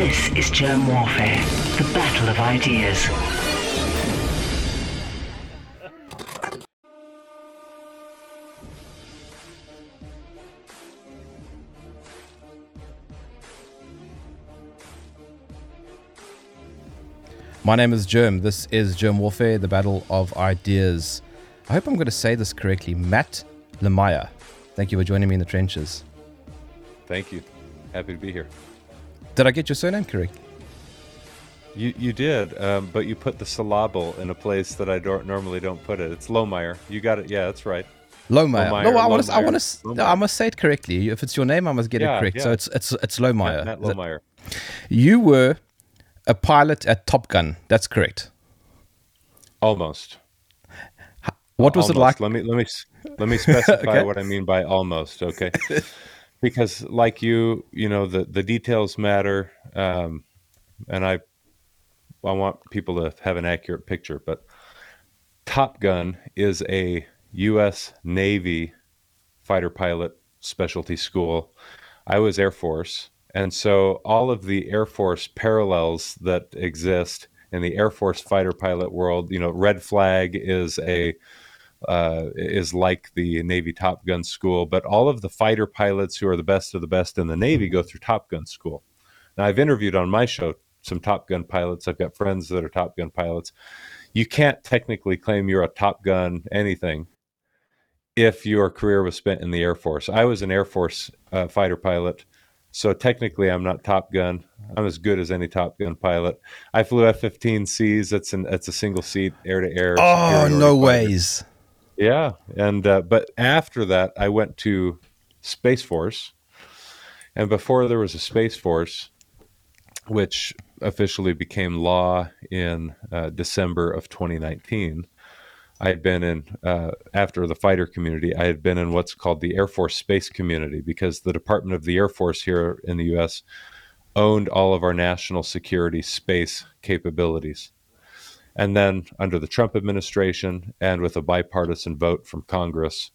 This is Germ Warfare, the battle of ideas. My name is Germ. This is Germ Warfare, the battle of ideas. I hope I'm going to say this correctly. Matt Lemire. Thank you for joining me in the trenches. Thank you. Happy to be here. Did I get your surname correct? You you did, um, but you put the syllable in a place that I don't normally don't put it. It's Lohmeier. You got it. Yeah, that's right. Lohmeier. Lohmeier, no, I want to. I want to. Lohmeier. I must say it correctly. If it's your name, I must get Yeah, it correct. So it's it's it's Lohmeier. Matt Is Lohmeier. You were a pilot at Top Gun. That's correct. Almost. What was it like? Let me let me let me specify Okay. what I mean by almost. Okay. because like you, you know, the the details matter, um, and I I want people to have an accurate picture. But Top Gun is a U.S. Navy fighter pilot specialty school. I was Air Force, and so all of the Air Force parallels that exist in the Air Force fighter pilot world, you know, Red Flag is a uh, is like the Navy Top Gun school, but all of the fighter pilots who are the best of the best in the Navy go through Top Gun school. Now, I've interviewed on my show some Top Gun pilots. I've got friends that are Top Gun pilots. You can't technically claim you're a Top Gun anything if your career was spent in the Air Force. I was an Air Force uh, fighter pilot, so technically I'm not Top Gun. I'm as good as any Top Gun pilot. I flew F-15Cs. That's an that's a single seat air to air. Oh no ways! Yeah, and uh, but after that, I went to Space Force, and before there was a Space Force, which officially became law in uh, December of 2019. I had been in uh, after the fighter community. I had been in what's called the Air Force Space Community because the Department of the Air Force here in the U.S. owned all of our national security space capabilities. And then under the Trump administration and with a bipartisan vote from Congress,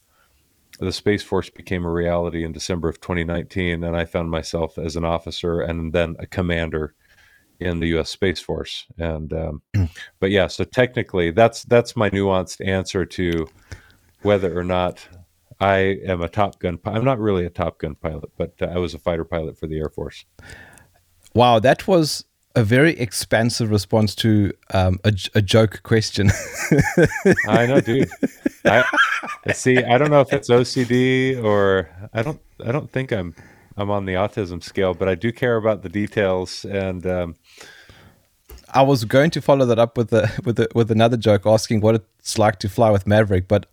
the Space Force became a reality in December of 2019. And I found myself as an officer and then a commander in the U.S. Space Force. And, um, but yeah, so technically that's, that's my nuanced answer to whether or not I am a Top Gun. I'm not really a Top Gun pilot, but uh, I was a fighter pilot for the Air Force. Wow, that was a very expansive response to um, a, a joke question. I know, dude. I see. I don't know if it's OCD or I don't. I don't think I'm. I'm on the autism scale, but I do care about the details. And um, I was going to follow that up with a, with a, with another joke, asking what it's like to fly with Maverick, but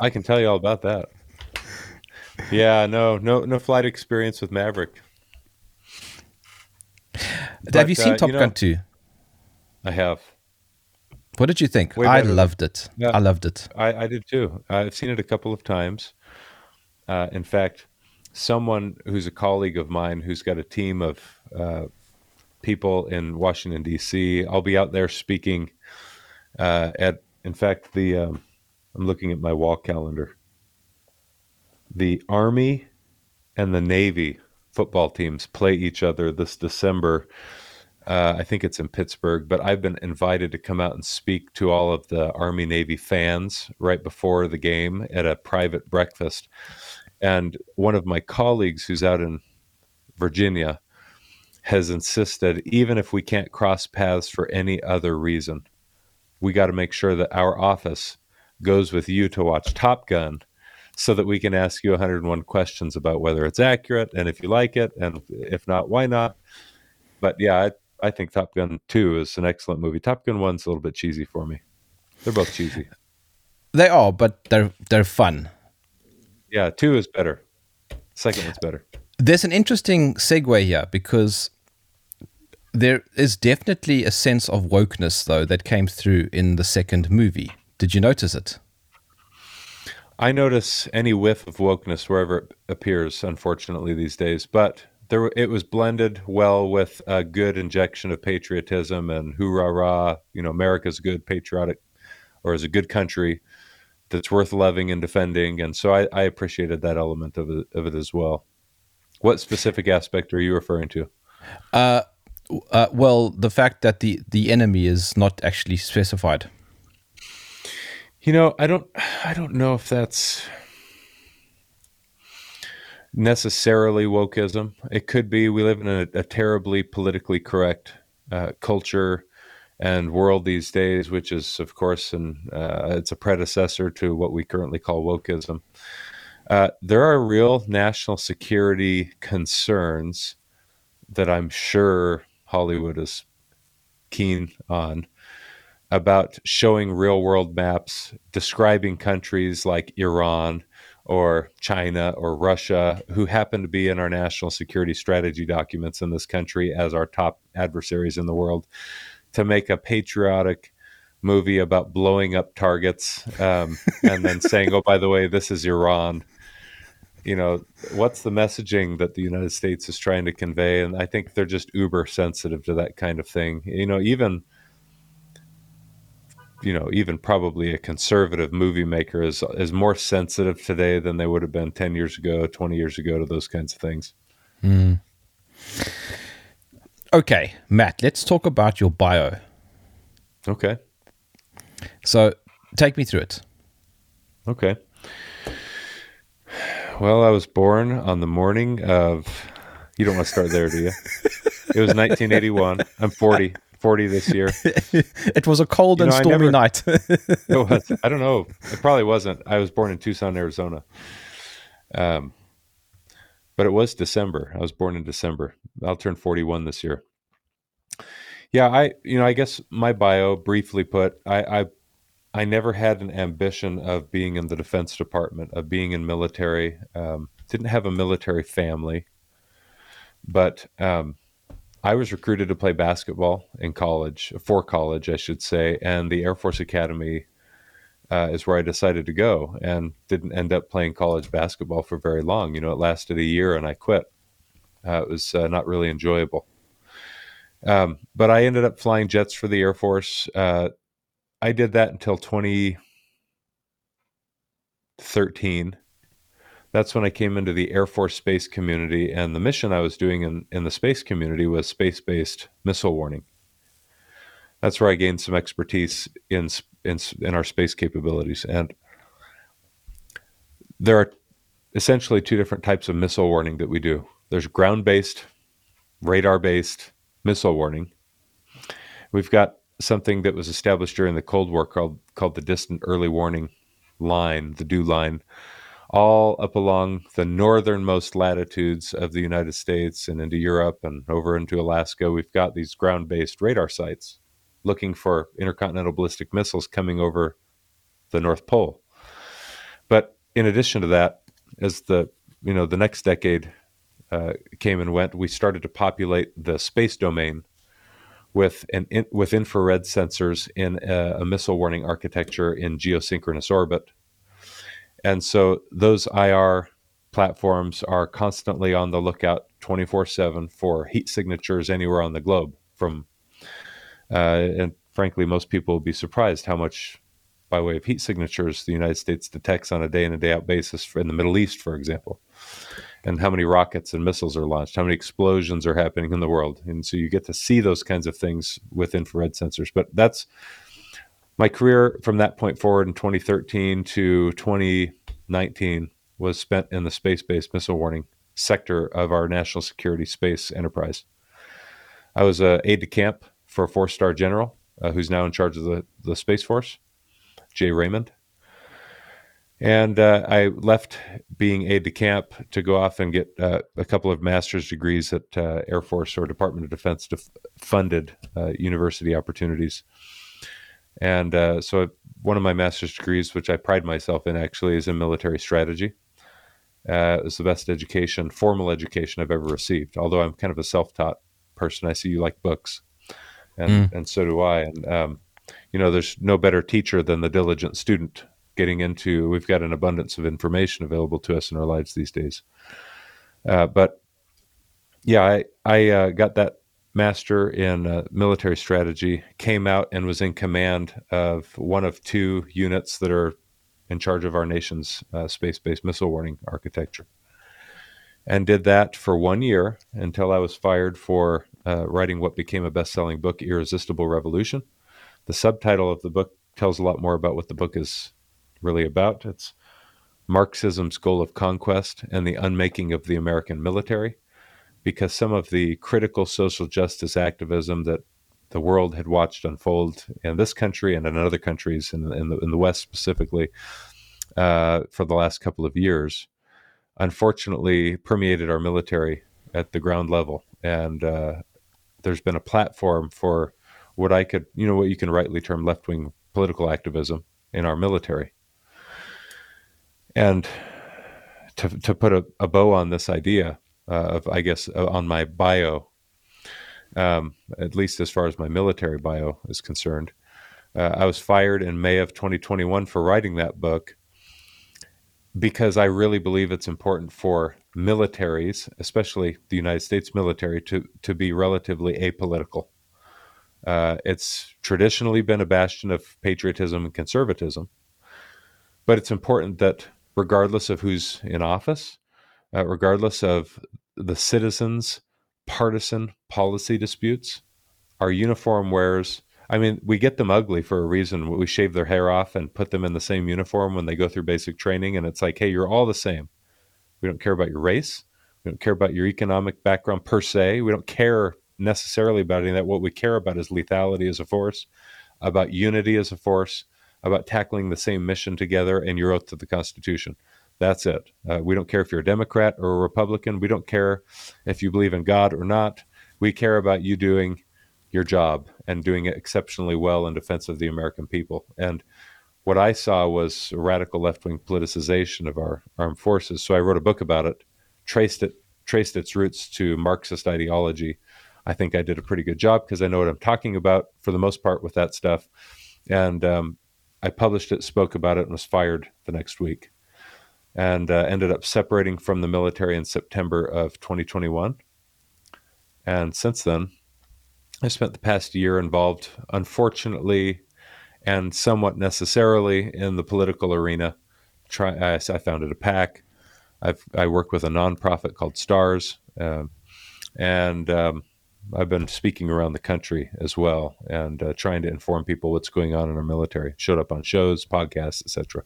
I can tell you all about that. Yeah, no, no, no flight experience with Maverick. Have you seen uh, Top you know- Gun 2? I have. What did you think? Way I better. loved it. Yeah. I loved it. I, I did too. I've seen it a couple of times. Uh, in fact, someone who's a colleague of mine who's got a team of uh, people in Washington D.C. I'll be out there speaking uh, at. In fact, the um, I'm looking at my wall calendar. The Army and the Navy football teams play each other this December. Uh, I think it's in Pittsburgh, but I've been invited to come out and speak to all of the Army Navy fans right before the game at a private breakfast. And one of my colleagues who's out in Virginia has insisted, even if we can't cross paths for any other reason, we got to make sure that our office goes with you to watch Top Gun so that we can ask you 101 questions about whether it's accurate and if you like it, and if not, why not. But yeah, I, I think Top Gun 2 is an excellent movie. Top Gun 1's a little bit cheesy for me. They're both cheesy. They are, but they're they're fun. Yeah, 2 is better. Second one's better. There's an interesting segue here because there is definitely a sense of wokeness though that came through in the second movie. Did you notice it? I notice any whiff of wokeness wherever it appears, unfortunately, these days. But there, it was blended well with a good injection of patriotism and hoorah rah. You know, America's good, patriotic, or is a good country that's worth loving and defending. And so I, I appreciated that element of it, of it as well. What specific aspect are you referring to? Uh, uh, well, the fact that the the enemy is not actually specified. You know, I don't I don't know if that's necessarily wokeism. It could be. We live in a, a terribly politically correct uh, culture and world these days, which is, of course, and uh, it's a predecessor to what we currently call wokeism. Uh, there are real national security concerns that I'm sure Hollywood is keen on about showing real world maps describing countries like Iran or China or Russia, who happen to be in our national security strategy documents in this country as our top adversaries in the world, to make a patriotic movie about blowing up targets um, and then saying, oh, by the way, this is Iran. You know, what's the messaging that the United States is trying to convey? And I think they're just uber sensitive to that kind of thing. You know, even you know, even probably a conservative movie maker is is more sensitive today than they would have been ten years ago, twenty years ago to those kinds of things. Mm. Okay, Matt, let's talk about your bio. Okay. So, take me through it. Okay. Well, I was born on the morning of. You don't want to start there, do you? It was 1981. I'm 40. 40 this year. it was a cold you and know, stormy never, night. it was. I don't know. It probably wasn't. I was born in Tucson, Arizona. Um, but it was December. I was born in December. I'll turn 41 this year. Yeah, I you know, I guess my bio briefly put, I I I never had an ambition of being in the defense department, of being in military. Um, didn't have a military family, but um, I was recruited to play basketball in college, for college, I should say, and the Air Force Academy uh, is where I decided to go, and didn't end up playing college basketball for very long. You know, it lasted a year, and I quit. Uh, it was uh, not really enjoyable. Um, but I ended up flying jets for the Air Force. Uh, I did that until 2013 that's when I came into the Air Force space community, and the mission I was doing in, in the space community was space based missile warning. That's where I gained some expertise in, in, in our space capabilities. And there are essentially two different types of missile warning that we do there's ground based, radar based missile warning. We've got something that was established during the Cold War called, called the Distant Early Warning Line, the DEW line all up along the northernmost latitudes of the United States and into Europe and over into Alaska. We've got these ground based radar sites looking for intercontinental ballistic missiles coming over the North Pole. But in addition to that, as the you know the next decade uh, came and went, we started to populate the space domain with an in, with infrared sensors in a, a missile warning architecture in geosynchronous orbit and so those IR platforms are constantly on the lookout 24 7 for heat signatures anywhere on the globe from uh, and frankly most people will be surprised how much by way of heat signatures the united states detects on a day in and day out basis in the middle east for example and how many rockets and missiles are launched how many explosions are happening in the world. And so you get to see those kinds of things with infrared sensors. But that's my career from that point forward in 2013 to 2019 was spent in the space based missile warning sector of our national security space enterprise. I was a aide de camp for a four star general uh, who's now in charge of the, the Space Force, Jay Raymond. And uh, I left being aide de camp to go off and get uh, a couple of master's degrees at uh, Air Force or Department of Defense def- funded uh, university opportunities. And uh, so, one of my master's degrees, which I pride myself in actually, is in military strategy. Uh, it was the best education, formal education I've ever received. Although I'm kind of a self-taught person, I see you like books, and mm. and so do I. And um, you know, there's no better teacher than the diligent student. Getting into, we've got an abundance of information available to us in our lives these days. Uh, but yeah, I I uh, got that master in uh, military strategy, came out and was in command of one of two units that are in charge of our nation's uh, space based missile warning architecture. and did that for one year until I was fired for uh, writing what became a best selling book, Irresistible Revolution. The subtitle of the book tells a lot more about what the book is really about. It's Marxism's Goal of Conquest and the Unmaking of the American Military, because some of the critical social justice activism that the world had watched unfold in this country and in other countries, in, in, the, in the West specifically, uh, for the last couple of years, unfortunately permeated our military at the ground level. And uh, there's been a platform for what I could, you know, what you can rightly term left wing political activism in our military. And to, to put a, a bow on this idea of, I guess, uh, on my bio, um, at least as far as my military bio is concerned, uh, I was fired in May of 2021 for writing that book because I really believe it's important for militaries, especially the United States military, to, to be relatively apolitical. Uh, it's traditionally been a bastion of patriotism and conservatism, but it's important that regardless of who's in office, uh, regardless of the citizens' partisan policy disputes, our uniform wearers. I mean, we get them ugly for a reason. We shave their hair off and put them in the same uniform when they go through basic training. And it's like, hey, you're all the same. We don't care about your race. We don't care about your economic background per se. We don't care necessarily about any of that. What we care about is lethality as a force, about unity as a force, about tackling the same mission together and your oath to the Constitution. That's it. Uh, we don't care if you're a Democrat or a Republican. We don't care if you believe in God or not. We care about you doing your job and doing it exceptionally well in defense of the American people. And what I saw was a radical left wing politicization of our armed forces. So I wrote a book about it, traced it, traced its roots to Marxist ideology. I think I did a pretty good job because I know what I'm talking about for the most part with that stuff. And um, I published it, spoke about it, and was fired the next week. And uh, ended up separating from the military in September of 2021. And since then, I spent the past year involved, unfortunately, and somewhat necessarily in the political arena. Try, I, I founded a PAC. I've, I work with a nonprofit called STARS, uh, and um, I've been speaking around the country as well and uh, trying to inform people what's going on in our military. Showed up on shows, podcasts, etc.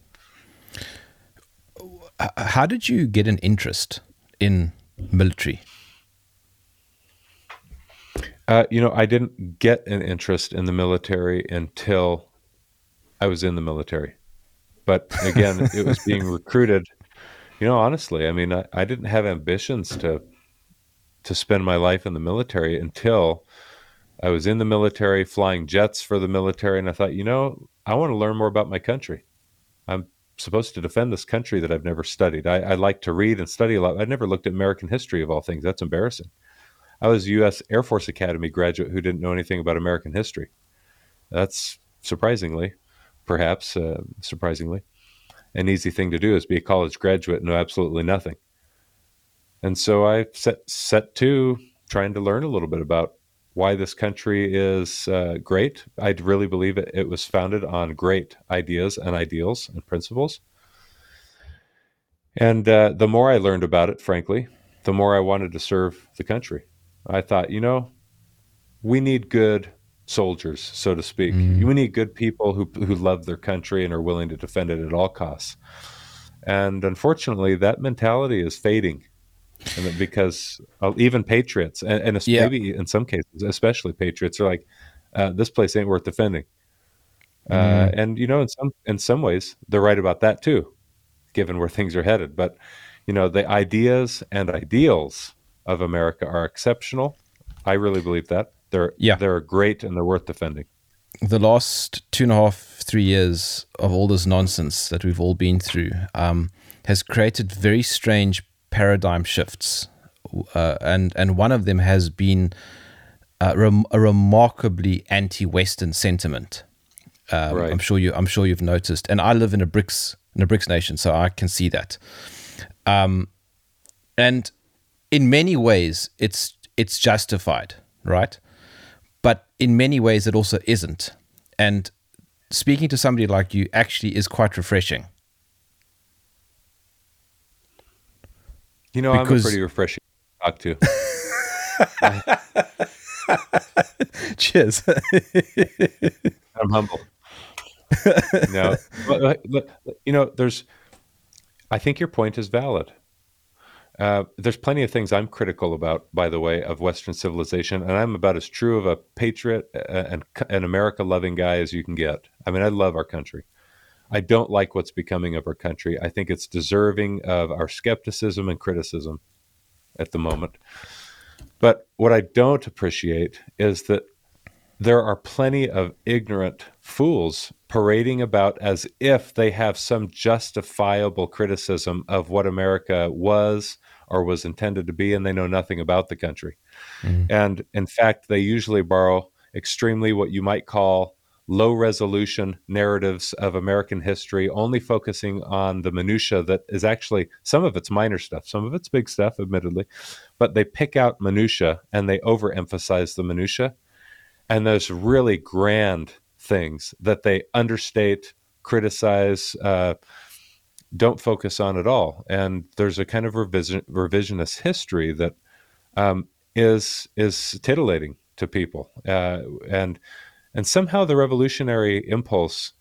How did you get an interest in military? Uh, you know, I didn't get an interest in the military until I was in the military. But again, it was being recruited. You know, honestly, I mean, I, I didn't have ambitions to to spend my life in the military until I was in the military, flying jets for the military, and I thought, you know, I want to learn more about my country. Supposed to defend this country that I've never studied. I, I like to read and study a lot. I never looked at American history of all things. That's embarrassing. I was a U.S. Air Force Academy graduate who didn't know anything about American history. That's surprisingly, perhaps uh, surprisingly, an easy thing to do is be a college graduate and know absolutely nothing. And so I set set to trying to learn a little bit about why this country is uh, great. I really believe it, it was founded on great ideas and ideals and principles. And uh, the more I learned about it, frankly, the more I wanted to serve the country. I thought, you know, we need good soldiers, so to speak. Mm. We need good people who who love their country and are willing to defend it at all costs. And unfortunately, that mentality is fading because uh, even patriots and, and yeah. maybe in some cases especially patriots are like uh, this place ain't worth defending uh, mm. uh, and you know in some in some ways they're right about that too given where things are headed but you know the ideas and ideals of america are exceptional i really believe that they're yeah. they're great and they're worth defending the last two and a half three years of all this nonsense that we've all been through um, has created very strange paradigm shifts, uh, and and one of them has been uh, rem- a remarkably anti-Western sentiment. Um, right. I'm sure you I'm sure you've noticed, and I live in a BRICS in a BRICS nation, so I can see that. Um, and in many ways, it's it's justified, right? But in many ways, it also isn't. And speaking to somebody like you actually is quite refreshing You know, I'm a pretty refreshing to talk to. Cheers. I'm humble. no, but, but- you know, there's. I think your point is valid. Uh, there's plenty of things I'm critical about, by the way, of Western civilization, and I'm about as true of a patriot uh, and an America-loving guy as you can get. I mean, I love our country. I don't like what's becoming of our country. I think it's deserving of our skepticism and criticism at the moment. But what I don't appreciate is that there are plenty of ignorant fools parading about as if they have some justifiable criticism of what America was or was intended to be, and they know nothing about the country. Mm-hmm. And in fact, they usually borrow extremely what you might call low resolution narratives of American history, only focusing on the minutia that is actually some of it's minor stuff, some of it's big stuff, admittedly, but they pick out minutia and they overemphasize the minutia and those really grand things that they understate, criticize, uh, don't focus on at all. And there's a kind of revision, revisionist history that um, is is titillating to people, uh, and and somehow the revolutionary impulse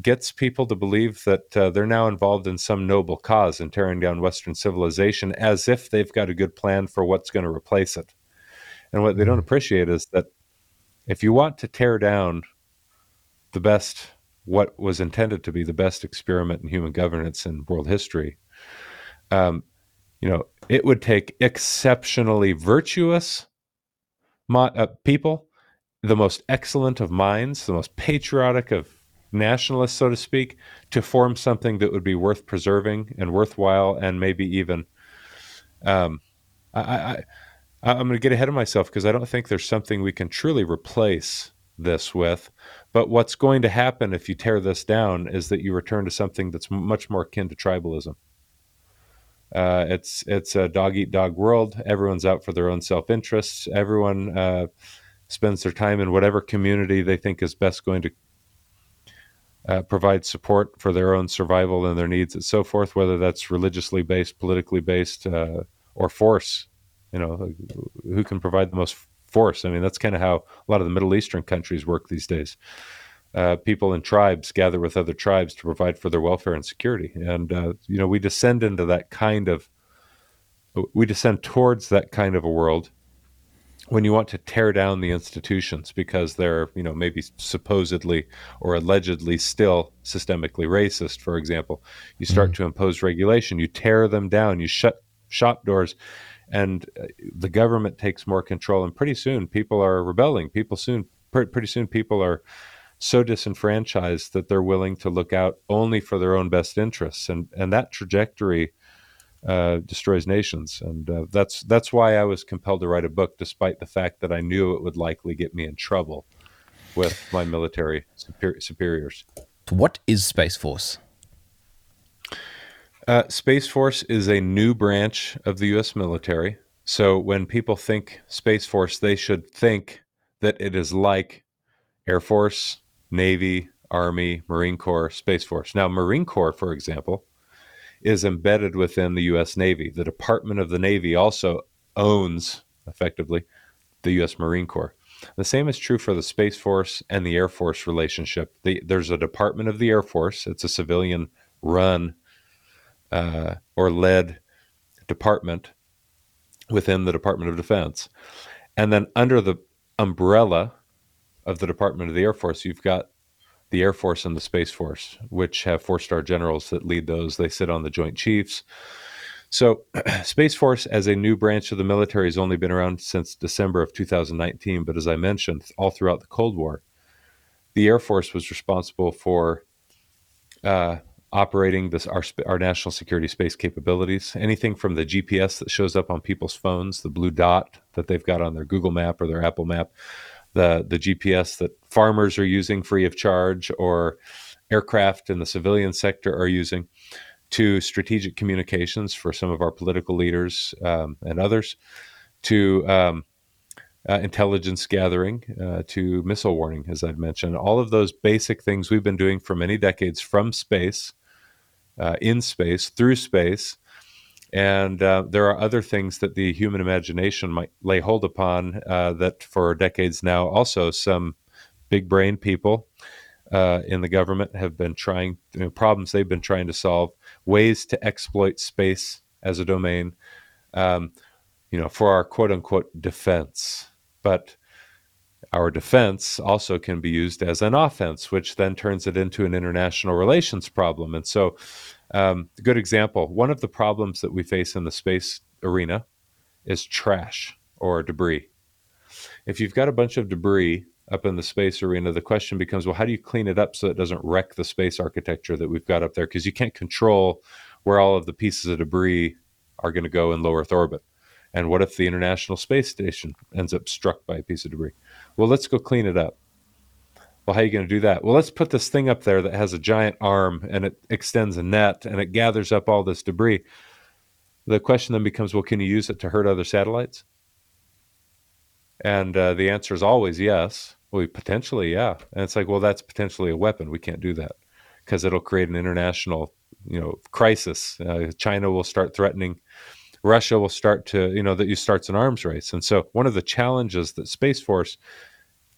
gets people to believe that uh, they're now involved in some noble cause in tearing down Western civilization, as if they've got a good plan for what's going to replace it. And what they don't appreciate is that if you want to tear down the best, what was intended to be the best experiment in human governance in world history, um, you know, it would take exceptionally virtuous mo- uh, people, the most excellent of minds, the most patriotic of nationalists, so to speak, to form something that would be worth preserving and worthwhile, and maybe even. Um, I, I, I'm going to get ahead of myself because I don't think there's something we can truly replace this with. But what's going to happen if you tear this down is that you return to something that's much more akin to tribalism. Uh, it's it's a dog eat dog world. Everyone's out for their own self interests. Everyone uh, spends their time in whatever community they think is best going to uh, provide support for their own survival and their needs and so forth. Whether that's religiously based, politically based, uh, or force. You know, who can provide the most force? I mean, that's kind of how a lot of the Middle Eastern countries work these days uh, people in tribes gather with other tribes to provide for their welfare and security. And uh, you know, we descend into that kind of we descend towards that kind of a world when you want to tear down the institutions because they're you know maybe supposedly or allegedly still systemically racist for example you start to impose regulation you tear them down you shut shop doors and uh, the government takes more control and pretty soon people are rebelling. People soon pre- pretty soon people are so disenfranchised that they're willing to look out only for their own best interests and and that trajectory uh, destroys nations and uh, that's that's why I was compelled to write a book despite the fact that I knew it would likely get me in trouble with my military super- superiors what is Space Force? Uh, Space Force is a new branch of the U.S. military. So when people think Space Force, they should think that it is like Air Force, Navy, Army, Marine Corps, Space Force. Now, Marine Corps, for example, is embedded within the U.S. Navy. The Department of the Navy also owns, effectively, the U.S. Marine Corps. The same is true for the Space Force and the Air Force relationship. The, there's a Department of the Air Force, it's a civilian run uh, or led department within the Department of Defense. And then under the umbrella of the Department of the Air Force, you've got the Air Force and the Space Force, which have four star generals that lead those. They sit on the Joint Chiefs. So, Space Force, as a new branch of the military, has only been around since December of 2019. But as I mentioned, all throughout the Cold War, the Air Force was responsible for uh, operating this our, our national security space capabilities. Anything from the GPS that shows up on people's phones, the blue dot that they've got on their Google Map or their Apple Map, the the GPS that farmers are using free of charge, or aircraft in the civilian sector are using, to strategic communications for some of our political leaders um, and others, to um, uh, intelligence gathering, uh, to missile warning, as I'd mentioned. All of those basic things we've been doing for many decades from space, uh, in space, through space, And uh, there are other things that the human imagination might lay hold upon uh, that for decades now, also some big brain people uh, in the government have been trying, you know, problems they've been trying to solve, ways to exploit space as a domain, um, you know, for our quote unquote defense. But our defense also can be used as an offense, which then turns it into an international relations problem. And so, um, good example one of the problems that we face in the space arena is trash or debris. If you've got a bunch of debris up in the space arena, the question becomes well, how do you clean it up so it doesn't wreck the space architecture that we've got up there? Because you can't control where all of the pieces of debris are going to go in low Earth orbit. And what if the International Space Station ends up struck by a piece of debris? Well, let's go clean it up. Well, how are you going to do that? Well, let's put this thing up there that has a giant arm and it extends a net and it gathers up all this debris. The question then becomes well, can you use it to hurt other satellites? And uh, the answer is always yes. Well, potentially, yeah. And it's like, well, that's potentially a weapon. We can't do that because it'll create an international, you know, crisis. Uh, China will start threatening Russia will start to, you know, that you starts an arms race. And so one of the challenges that Space Force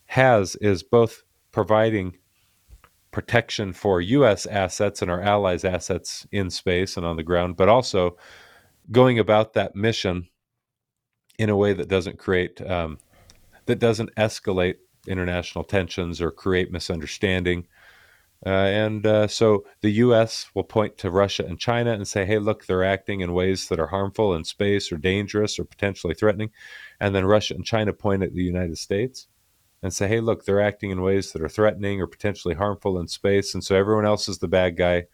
has is both providing protection for U.S. assets and our allies' assets in space and on the ground, but also going about that mission in a way that doesn't create, um, that doesn't escalate international tensions or create misunderstanding uh, and uh, so the U.S. will point to Russia and China and say, hey, look, they're acting in ways that are harmful in space or dangerous or potentially threatening. And then Russia and China point at the United States and say, hey, look, they're acting in ways that are threatening or potentially harmful in space. And so everyone else is the bad guy.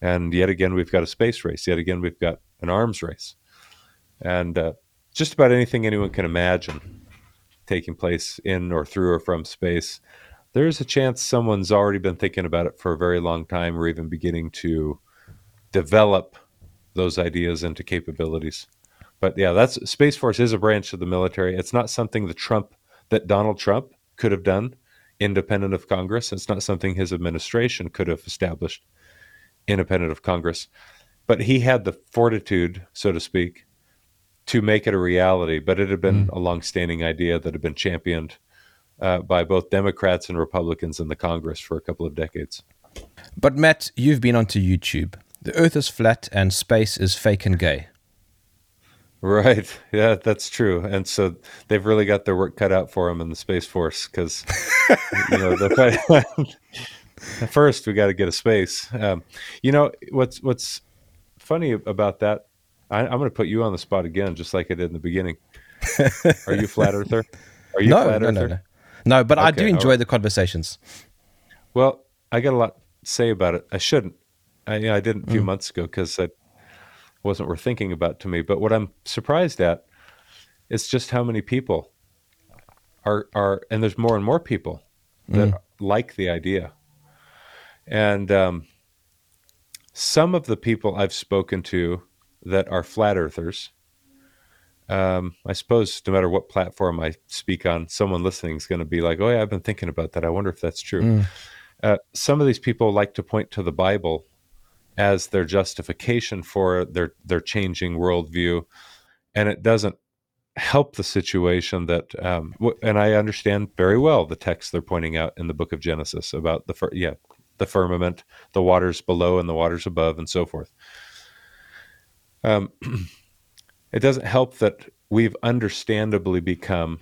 And yet again, we've got a space race. Yet again, we've got an arms race. And uh, just about anything anyone can imagine taking place in or through or from space there's a chance someone's already been thinking about it for a very long time or even beginning to develop those ideas into capabilities. But yeah, that's Space Force is a branch of the military. It's not something that Trump that Donald Trump could have done independent of Congress. It's not something his administration could have established independent of Congress. But he had the fortitude, so to speak, to make it a reality. But it had been mm. a long-standing idea that had been championed uh, by both Democrats and Republicans in the Congress for a couple of decades. But Matt, you've been onto YouTube. The Earth is flat and space is fake and gay. Right. Yeah, that's true. And so they've really got their work cut out for them in the Space Force because, you know, first we got to get a space. Um, you know, what's what's funny about that? I, am going to put you on the spot again, just like I did in the beginning. Are you flat earther? Are you no, flat earther? No, no, no. No, but okay, I do enjoy right. the conversations. Well, I got a lot to say about it. I shouldn't. I, you know, I didn't a few mm. months ago because it wasn't worth thinking about to me. But what I'm surprised at is just how many people are are, and there's more and more people that mm. like the idea. And um, some of the people I've spoken to that are flat earthers um, I suppose no matter what platform I speak on, someone listening is going to be like, "Oh yeah, I've been thinking about that. I wonder if that's true." Mm. Uh, some of these people like to point to the Bible as their justification for their their changing worldview, and it doesn't help the situation that. Um, and I understand very well the text they're pointing out in the Book of Genesis about the yeah the firmament, the waters below and the waters above, and so forth. Um, it doesn't help that we've understandably become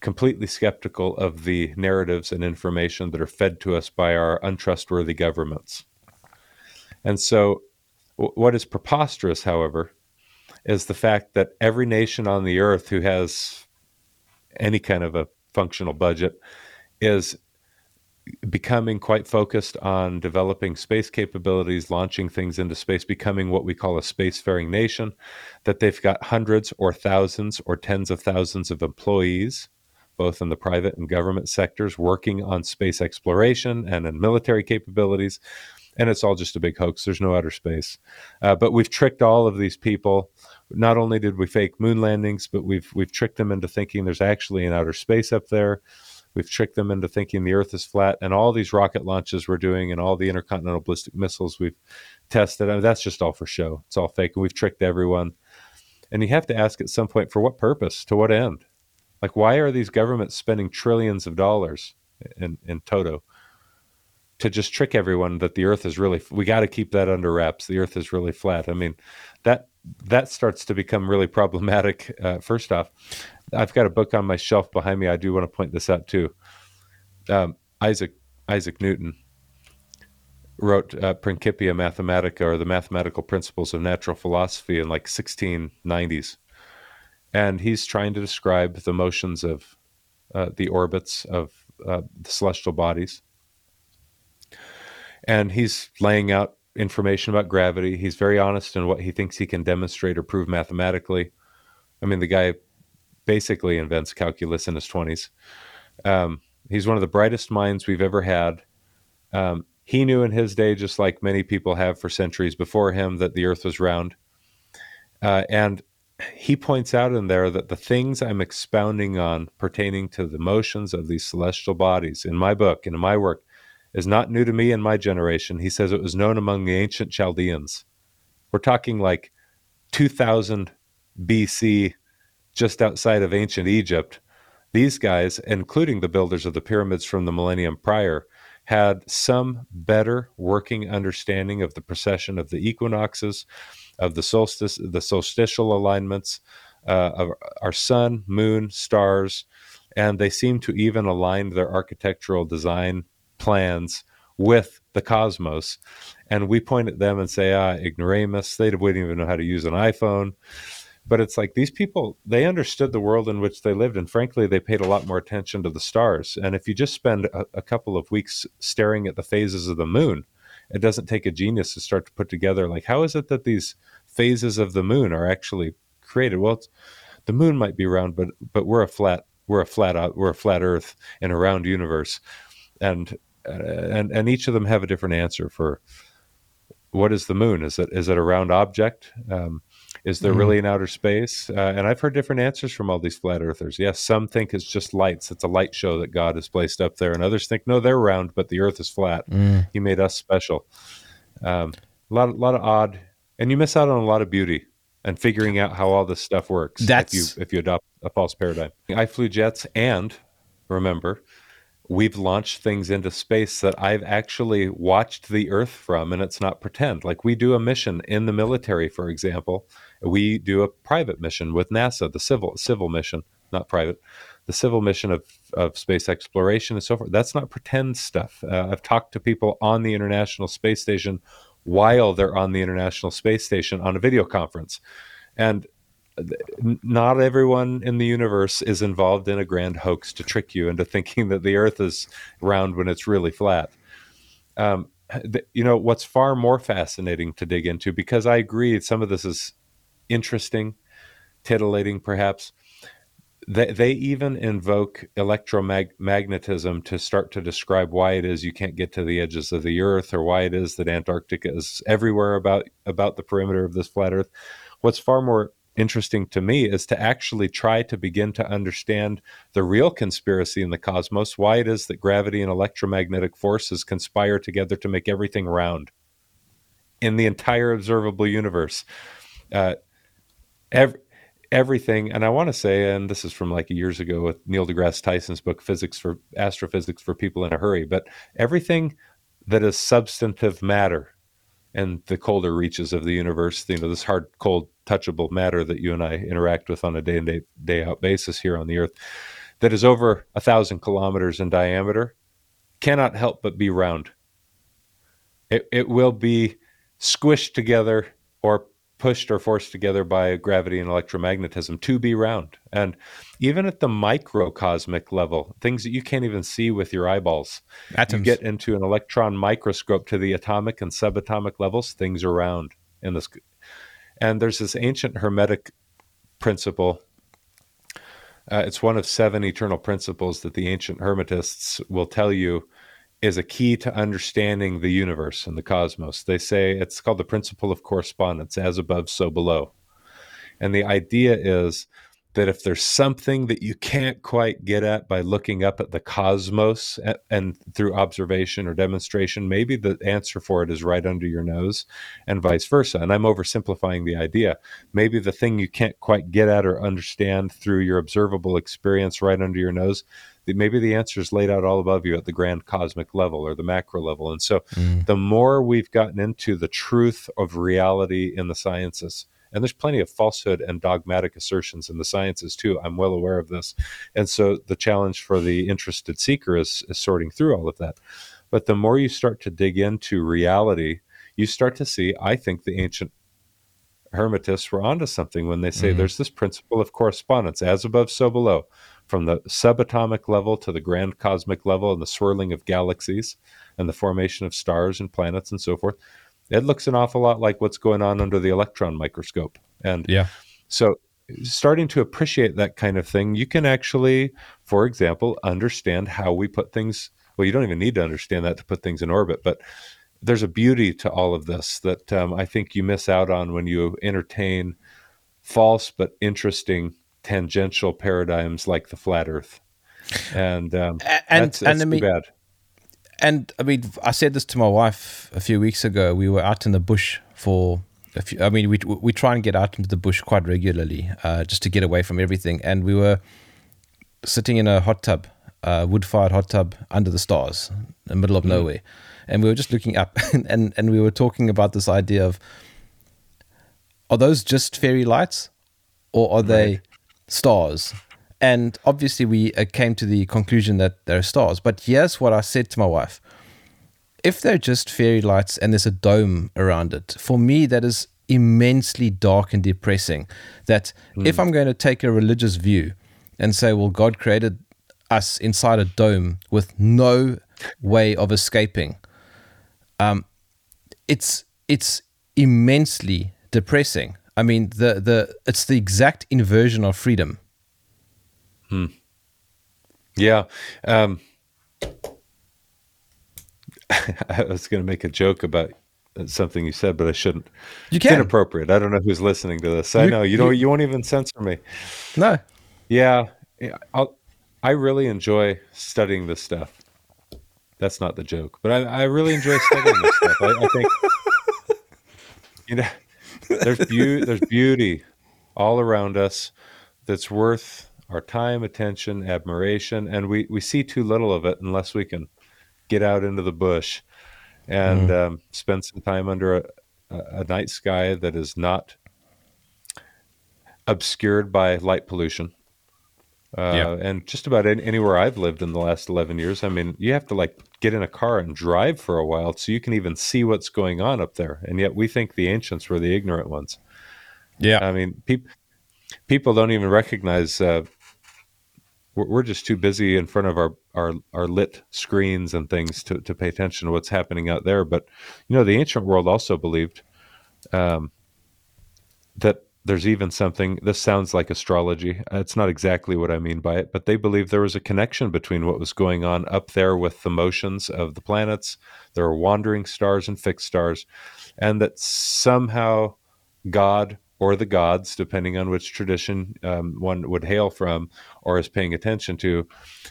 completely skeptical of the narratives and information that are fed to us by our untrustworthy governments. And so, w- what is preposterous, however, is the fact that every nation on the earth who has any kind of a functional budget is becoming quite focused on developing space capabilities, launching things into space, becoming what we call a spacefaring nation, that they've got hundreds or thousands or tens of thousands of employees, both in the private and government sectors, working on space exploration and in military capabilities. And it's all just a big hoax. There's no outer space. Uh, but we've tricked all of these people. Not only did we fake moon landings, but we've we've tricked them into thinking there's actually an outer space up there We've tricked them into thinking the Earth is flat, and all these rocket launches we're doing, and all the intercontinental ballistic missiles we've tested. I mean, that's just all for show. It's all fake, and we've tricked everyone. And you have to ask at some point, for what purpose? To what end? Like, why are these governments spending trillions of dollars in in toto to just trick everyone that the Earth is really? We got to keep that under wraps. The Earth is really flat. I mean, that that starts to become really problematic. Uh, first off, I've got a book on my shelf behind me. I do want to point this out too. Um, Isaac Isaac Newton wrote uh, Principia Mathematica or the mathematical principles of natural philosophy in like 1690s, and he's trying to describe the motions of uh, the orbits of uh, the celestial bodies, and he's laying out information about gravity. He's very honest in what he thinks he can demonstrate or prove mathematically. I mean, the guy basically invents calculus in his 20s. Um, he's one of the brightest minds we've ever had. Um, he knew in his day, just like many people have for centuries before him, that the earth was round. Uh, and he points out in there that the things I'm expounding on pertaining to the motions of these celestial bodies in my book in my work is not new to me and my generation. He says it was known among the ancient Chaldeans. We're talking like 2000 BC, just outside of ancient Egypt. These guys, including the builders of the pyramids from the millennium prior, had some better working understanding of the precession of the equinoxes, of the solstice, the solstitial alignments uh, of our sun, moon, stars, and they seem to even align their architectural design plans with the cosmos. And we point at them and say, ah, ignoramus. They wouldn't even know how to use an iPhone. But it's like these people, they understood the world in which they lived. And frankly, they paid a lot more attention to the stars. And if you just spend a, a couple of weeks staring at the phases of the moon, it doesn't take a genius to start to put together like, how is it that these phases of the moon are actually created? Well, the moon might be round, but but we're a flat we're a flat we're a flat Earth in a round universe, and and and each of them have a different answer for what is the moon? Is it is it a round object? Um, is there mm really an outer space? Uh, and I've heard different answers from all these flat earthers. Yes, some think it's just lights. It's a light show that God has placed up there, and others think no, they're round, but the Earth is flat. Mm. He made us special. Um, a lot, a lot of odd, and you miss out on a lot of beauty and figuring out how all this stuff works. That's if you if you adopt a false paradigm. I flew jets, and remember, we've launched things into space that I've actually watched the Earth from, and it's not pretend. Like we do a mission in the military, for example. We do a private mission with NASA, the civil civil mission, not private, the civil mission of of space exploration and so forth. That's not pretend stuff. Uh, I've talked to people on the International Space Station while they're on the International Space Station on a video conference, and not everyone in the universe is involved in a grand hoax to trick you into thinking that the earth is round when it's really flat. Um, the, you know, what's far more fascinating to dig into, because I agree some of this is interesting, titillating perhaps. They, they even invoke electromagnetism to start to describe why it is you can't get to the edges of the earth or why it is that Antarctica is everywhere about, about the perimeter of this flat earth. What's far more interesting to me is to actually try to begin to understand the real conspiracy in the cosmos, why it is that gravity and electromagnetic forces conspire together to make everything round in the entire observable universe. Uh, every, everything, and I want to say, and this is from like years ago with Neil deGrasse Tyson's book, Physics for Astrophysics for People in a Hurry, but everything that is substantive matter and the colder reaches of the universe, you know, this hard, cold, touchable matter that you and I interact with on a day in day, day out basis here on the Earth, that is over a thousand kilometers in diameter, cannot help but be round. It, it will be squished together or pushed or forced together by gravity and electromagnetism to be round. And even at the microcosmic level, things that you can't even see with your eyeballs, Atoms. you get into an electron microscope to the atomic and subatomic levels, things are round in this. And there's this ancient Hermetic principle. Uh, it's one of seven eternal principles that the ancient Hermetists will tell you is a key to understanding the universe and the cosmos. They say it's called the principle of correspondence, as above, so below. And the idea is that if there's something that you can't quite get at by looking up at the cosmos and, and, through observation or demonstration, maybe the answer for it is right under your nose and vice versa. And I'm oversimplifying the idea. Maybe the thing you can't quite get at or understand through your observable experience right under your nose, maybe the answer is laid out all above you at the grand cosmic level or the macro level. And so mm. the more we've gotten into the truth of reality in the sciences, and there's plenty of falsehood and dogmatic assertions in the sciences too. I'm well aware of this. And so the challenge for the interested seeker is, is sorting through all of that. But the more you start to dig into reality, you start to see, I think the ancient Hermetists were onto something when they say mm-hmm. there's this principle of correspondence, as above, so below, from the subatomic level to the grand cosmic level and the swirling of galaxies and the formation of stars and planets and so forth it looks an awful lot like what's going on under the electron microscope. And yeah, so starting to appreciate that kind of thing, you can actually, for example, understand how we put things. Well, you don't even need to understand that to put things in orbit, but there's a beauty to all of this that um, I think you miss out on when you entertain false but interesting tangential paradigms like the flat Earth. And um, and that's, that's and I mean, bad and I mean, I said this to my wife a few weeks ago. We were out in the bush for a few. I mean, we we try and get out into the bush quite regularly, uh, just to get away from everything. And we were sitting in a hot tub, uh, wood-fired hot tub under the stars, in the middle of mm. nowhere, and we were just looking up, and and we were talking about this idea of are those just fairy lights, or are they stars? And obviously, we uh, came to the conclusion that they're stars. But here's what I said to my wife if they're just fairy lights and there's a dome around it, for me, that is immensely dark and depressing. That mm. if I'm going to take a religious view and say, well, God created us inside a dome with no way of escaping, um, it's it's immensely depressing. I mean, the the it's the exact inversion of freedom. Hmm. Yeah. Um, I was going to make a joke about something you said, but I shouldn't. You can. It's inappropriate. I don't know who's listening to this. I you, know you, you don't. You won't even censor me. No. Yeah. I'll, I really enjoy studying this stuff. That's not the joke, but I, I really enjoy studying this stuff. I, I think you know there's beauty. There's beauty all around us that's worth our time, attention, admiration, and we, we see too little of it unless we can get out into the bush and mm. um, spend some time under a, a night sky that is not obscured by light pollution. Uh, yeah. And just about any, anywhere I've lived in the last 11 years, I mean, you have to like get in a car and drive for a while so you can even see what's going on up there. And yet we think the ancients were the ignorant ones. Yeah. I mean, people people don't even recognize uh, we're, we're just too busy in front of our, our, our lit screens and things to, to pay attention to what's happening out there. But, you know, the ancient world also believed um, that there's even something, this sounds like astrology. It's not exactly what I mean by it, but they believed there was a connection between what was going on up there with the motions of the planets. There are wandering stars and fixed stars, and that somehow God or the gods, depending on which tradition um, one would hail from or is paying attention to,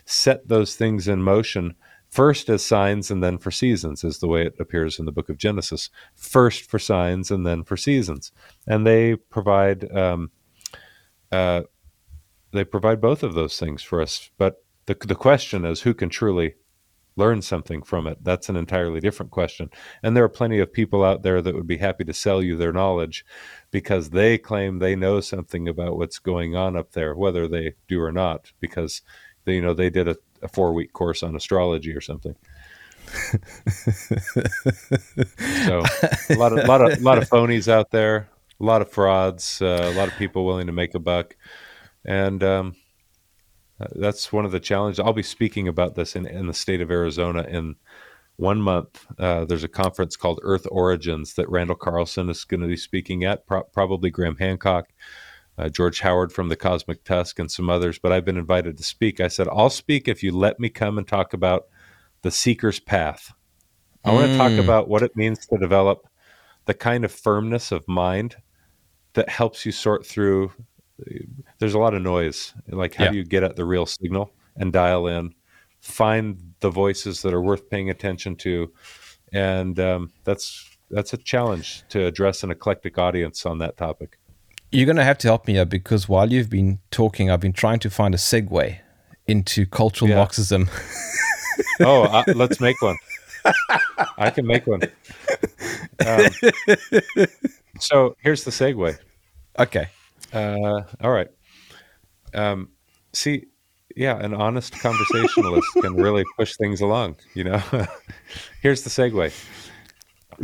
set those things in motion first as signs and then for seasons, is the way it appears in the book of Genesis. First for signs and then for seasons, and they provide um, uh, they provide both of those things for us. But the the question is, who can truly learn something from it? That's an entirely different question. And there are plenty of people out there that would be happy to sell you their knowledge because they claim they know something about what's going on up there, whether they do or not, because they, you know they did a, a four week course on astrology or something. so a lot of lot of lot of phonies out there, a lot of frauds, uh, a lot of people willing to make a buck, and um, that's one of the challenges. I'll be speaking about this in, in the state of Arizona in one month. Uh, there's a conference called Earth Origins that Randall Carlson is going to be speaking at, pro- probably Graham Hancock, uh, George Howard from the Cosmic Tusk, and some others. But I've been invited to speak. I said, I'll speak if you let me come and talk about the seeker's path. I mm. want to talk about what it means to develop the kind of firmness of mind that helps you sort through there's a lot of noise. Like, how Yeah. do you get at the real signal and dial in, find the voices that are worth paying attention to, and um, that's that's a challenge to address an eclectic audience on that topic. You're going to have to help me here because while you've been talking, I've been trying to find a segue into cultural Yeah. Marxism. Oh, uh, let's make one. I can make one. Um, so here's the segue. okay. Uh, all right. Um, see, yeah, an honest conversationalist can really push things along. You know, here's the segue.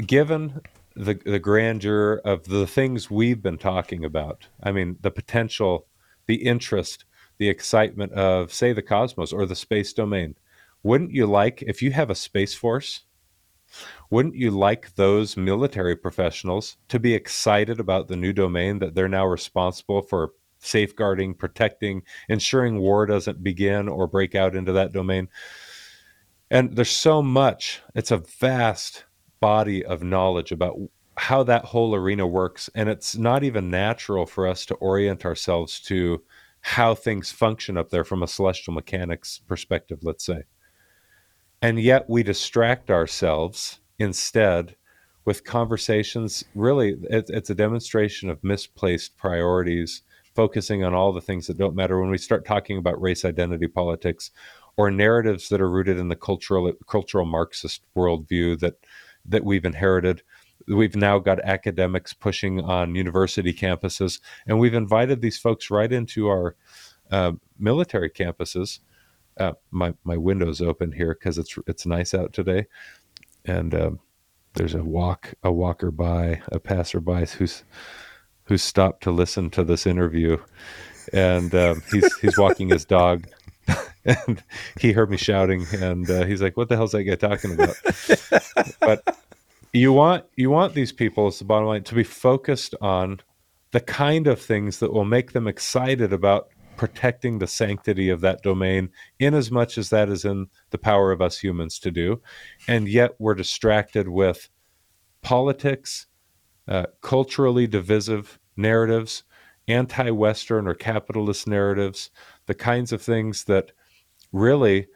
Given the the grandeur of the things we've been talking about, I mean, the potential, the interest, the excitement of, say, the cosmos or the space domain. Wouldn't you like if you have a space force? Wouldn't you like those military professionals to be excited about the new domain that they're now responsible for safeguarding, protecting, ensuring war doesn't begin or break out into that domain? And there's so much, it's a vast body of knowledge about how that whole arena works. And it's not even natural for us to orient ourselves to how things function up there from a celestial mechanics perspective, let's say. And yet we distract ourselves instead with conversations. Really, it, it's a demonstration of misplaced priorities, focusing on all the things that don't matter. When we start talking about race identity politics or narratives that are rooted in the cultural cultural Marxist worldview that that we've inherited, we've now got academics pushing on university campuses, and we've invited these folks right into our uh, military campuses uh, my my window's open here because it's it's nice out today, and um, there's a walk a walker by a passerby who's who's stopped to listen to this interview, and um, he's he's walking his dog, and he heard me shouting, and uh, he's like, "What the hell's that guy talking about?" but you want you want these people, it's the bottom line, to be focused on the kind of things that will make them excited about protecting the sanctity of that domain in as much as that is in the power of us humans to do. And yet we're distracted with politics uh, culturally divisive narratives anti-western or capitalist narratives the kinds of things that really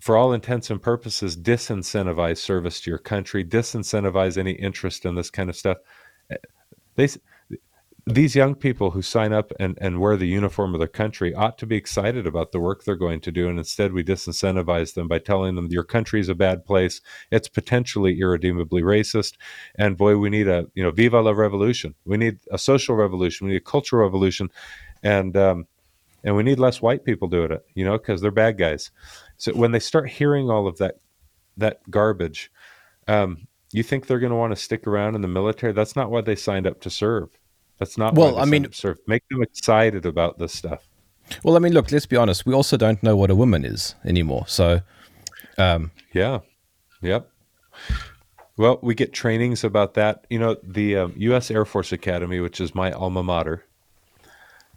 for all intents and purposes disincentivize service to your country disincentivize any interest in this kind of stuff. They these young people who sign up and, and wear the uniform of their country ought to be excited about the work they're going to do. And instead, we disincentivize them by telling them your country is a bad place. It's potentially irredeemably racist. And boy, we need a, you know, viva la revolution. We need a social revolution. We need a cultural revolution. And, um, and we need less white people doing it, you know, because they're bad guys. So when they start hearing all of that, that garbage, um, you think they're going to want to stick around in the military? That's not why they signed up to serve. That's not Well, I mean- up to serve. Make them excited about this stuff. Well, I mean, look, let's be honest. We also don't know what a woman is anymore. So, um, Yeah. Yep. Well, we get trainings about that. You know, the um, U.S. Air Force Academy, which is my alma mater,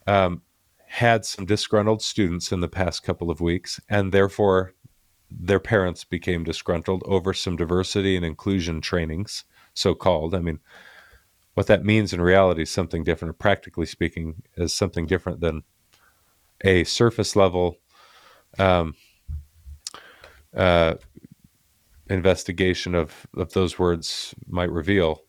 um, had some disgruntled students in the past couple of weeks, and therefore their parents became disgruntled over some diversity and inclusion trainings, so called. I mean, what that means in reality is something different. Practically speaking, is something different than a surface level um, uh, investigation of, of those words might reveal.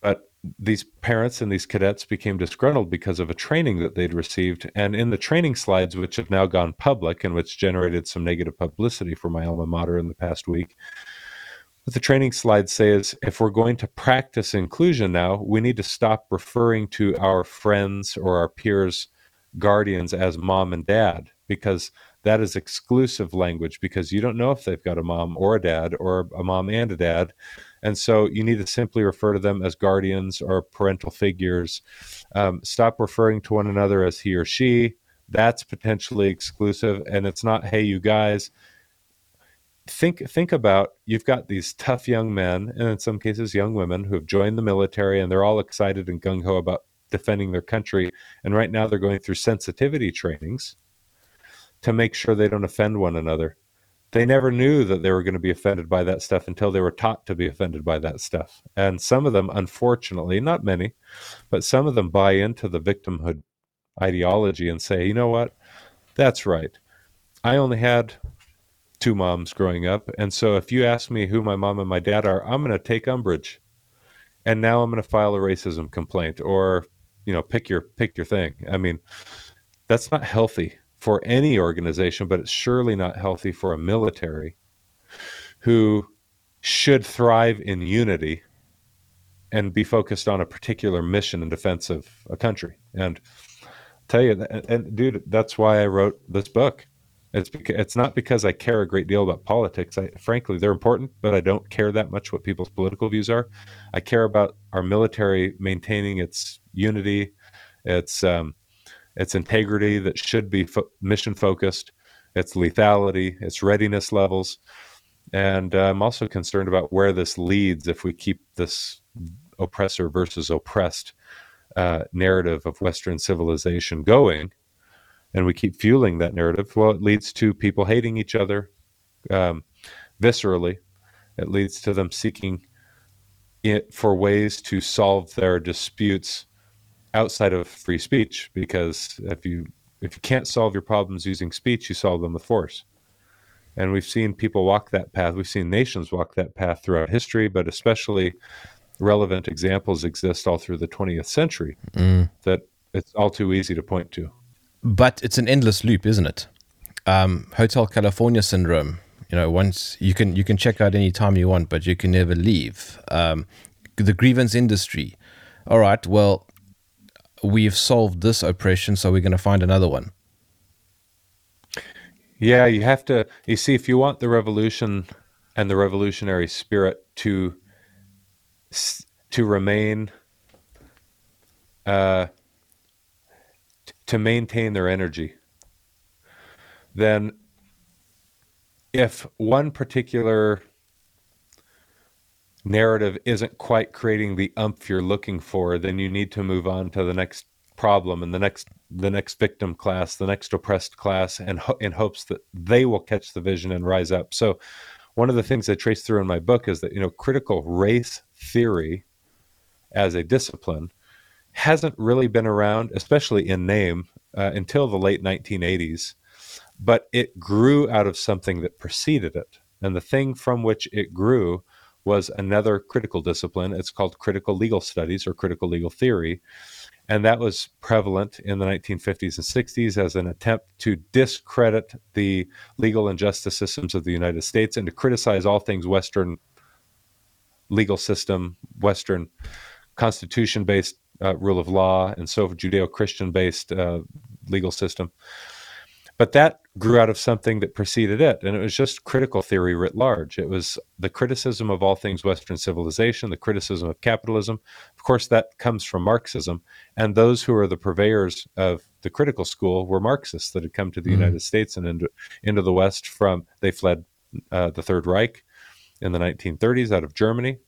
But these parents and these cadets became disgruntled because of a training that they'd received. And in the training slides, which have now gone public and which generated some negative publicity for my alma mater in the past week, what the training slides say is if we're going to practice inclusion now, we need to stop referring to our friends or our peers' guardians as mom and dad because that is exclusive language because you don't know if they've got a mom or a dad or a mom and a dad. And so you need to simply refer to them as guardians or parental figures. Um, stop referring to one another as he or she. That's potentially exclusive. And it's not, hey, you guys. Think think about you've got these tough young men and in some cases young women who have joined the military and they're all excited and gung ho about defending their country. And right now they're going through sensitivity trainings to make sure they don't offend one another. They never knew that they were going to be offended by that stuff until they were taught to be offended by that stuff. And some of them, unfortunately, not many, but some of them buy into the victimhood ideology and say, you know what, that's right. I only had two moms growing up, and so if you ask me who my mom and my dad are, I'm going to take umbrage, and now I'm going to file a racism complaint, or you know, pick your pick your thing. I mean, that's not healthy for any organization, but it's surely not healthy for a military who should thrive in unity and be focused on a particular mission in defense of a country. And I'll tell you, and, and dude, that's why I wrote this book. It's because, it's not because I care a great deal about politics. I frankly they're important, but I don't care that much what people's political views are. I care about our military maintaining its unity, its um, its integrity that should be fo- mission focused, its lethality, its readiness levels, and uh, I'm also concerned about where this leads if we keep this oppressor versus oppressed uh, narrative of Western civilization going, and we keep fueling that narrative. Well, it leads to people hating each other um, viscerally. It leads to them seeking it for ways to solve their disputes outside of free speech. Because if you if you can't solve your problems using speech, you solve them with force. And we've seen people walk that path. We've seen nations walk that path throughout history, but especially relevant examples exist all through the 20th century mm. that it's all too easy to point to. But it's an endless loop, isn't it? Um, Hotel California syndrome. You know, once you can you can check out any time you want, but you can never leave. Um, the grievance industry. All right, well, we've solved this oppression, so we're going to find another one. Yeah, you have to. You see, if you want the revolution and the revolutionary spirit to to remain, uh, to maintain their energy, then if one particular narrative isn't quite creating the umph you're looking for, then you need to move on to the next problem and the next the next victim class, the next oppressed class, and ho- in hopes that they will catch the vision and rise up. So, one of the things I trace through in my book is that you know critical race theory as a discipline hasn't really been around, especially in name, uh, until the late 1980s. But it grew out of something that preceded it, and the thing from which it grew was another critical discipline. It's called critical legal studies or critical legal theory and that was prevalent in the 1950s and 60s as an attempt to discredit the legal and justice systems of the United States and to criticize all things Western legal system, Western constitution based uh, rule of law, and so Judeo Christian based uh, legal system. But that grew out of something that preceded it, and it was just critical theory writ large. It was the criticism of all things Western civilization, the criticism of capitalism. Of course, that comes from Marxism, and those who are the purveyors of the critical school were Marxists that had come to the mm-hmm. United States and into, into the West from, they fled uh, the Third Reich in the 1930s out of Germany.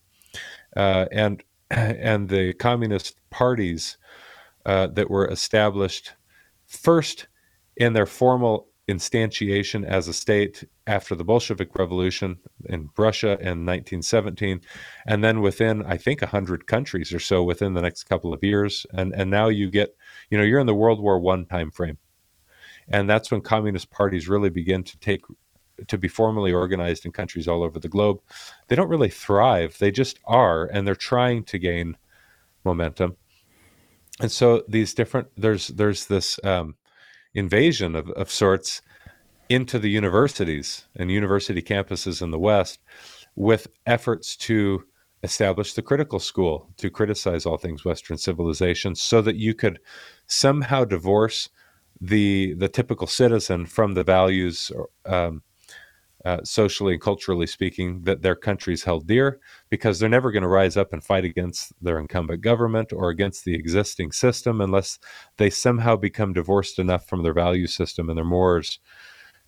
Uh, and, and the communist parties uh, that were established first in their formal instantiation as a state after the Bolshevik Revolution in Russia in 1917, and then within I think hundred countries or so within the next couple of years, and and now you get you know you're in the World War One time frame, and that's when communist parties really begin to take to be formally organized in countries all over the globe. They don't really thrive; they just are, and they're trying to gain momentum. And so these different there's there's this um, invasion of, of sorts into the universities and university campuses in the West with efforts to establish the critical school to criticize all things Western civilization so that you could somehow divorce the the typical citizen from the values um, uh, socially and culturally speaking, that their countries held dear because they're never going to rise up and fight against their incumbent government or against the existing system unless they somehow become divorced enough from their value system and their mores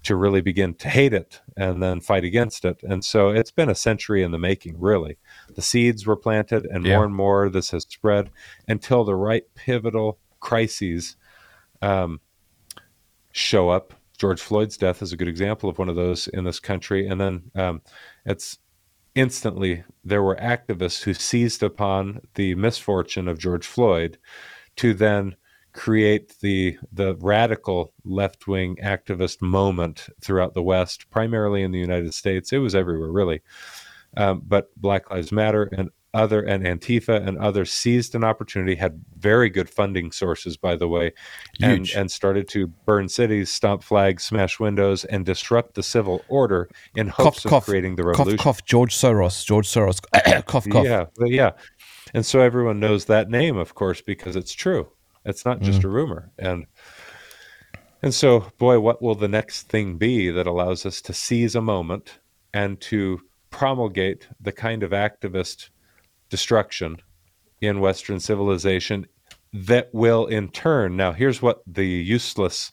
to really begin to hate it and then fight against it. And so it's been a century in the making, really. The seeds were planted, and yeah. more and more this has spread until the right pivotal crises um, show up George Floyd's death is a good example of one of those in this country. And then um, it's instantly there were activists who seized upon the misfortune of George Floyd to then create the the radical left wing activist moment throughout the West, primarily in the United States. It was everywhere, really. Um, but Black Lives Matter and other and Antifa and others seized an opportunity, had very good funding sources, by the way, and, and started to burn cities, stomp flags, smash windows, and disrupt the civil order in hopes cough, of creating the revolution. Cough, cough, George Soros, George Soros, cough, cough. Yeah, yeah. And so everyone knows that name, of course, because it's true. It's not just mm. a rumor. And and so, boy, what will the next thing be that allows us to seize a moment and to promulgate the kind of activist destruction in Western civilization that will, in turn, now here's what the useless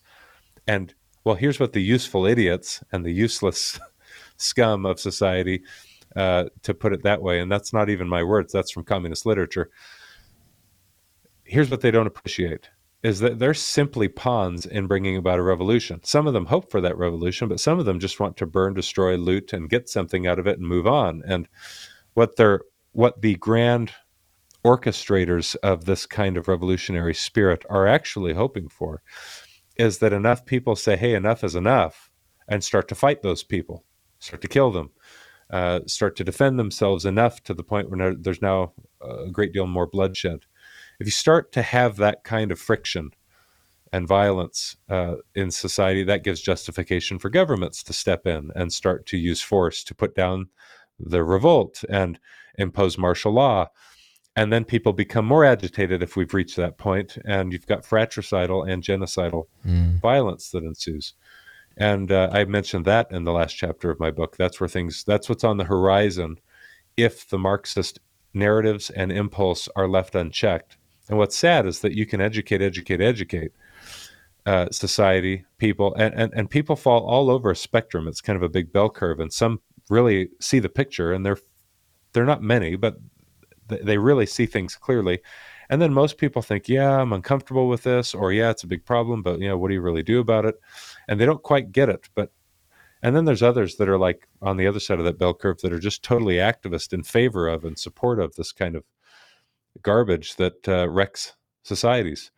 and well, here's what the useful idiots and the useless scum of society, uh, to put it that way, and that's not even my words, that's from communist literature here's what they don't appreciate is that they're simply pawns in bringing about a revolution. Some of them hope for that revolution, but some of them just want to burn, destroy, loot, and get something out of it and move on. And what they're what the grand orchestrators of this kind of revolutionary spirit are actually hoping for is that enough people say, "Hey, enough is enough," and start to fight those people, start to kill them, uh, start to defend themselves enough to the point where there's now a great deal more bloodshed. If you start to have that kind of friction and violence uh, in society, that gives justification for governments to step in and start to use force to put down the revolt. And impose martial law. And then people become more agitated if we've reached that point, and you've got fratricidal and genocidal mm. violence that ensues. And uh, I mentioned that in the last chapter of my book. That's where things, that's what's on the horizon if the Marxist narratives and impulse are left unchecked and what's sad is that you can educate, educate, educate uh, society, people, and, and, and people fall all over a spectrum. It's kind of a big bell curve, and some really see the picture, and they're they're not many, but they really see things clearly. And then most people think, yeah, I'm uncomfortable with this, or yeah, it's a big problem, but you know, what do you really do about it? And they don't quite get it. But and then there's others that are like on the other side of that bell curve that are just totally activist in favor of and support of this kind of garbage that uh, wrecks societies.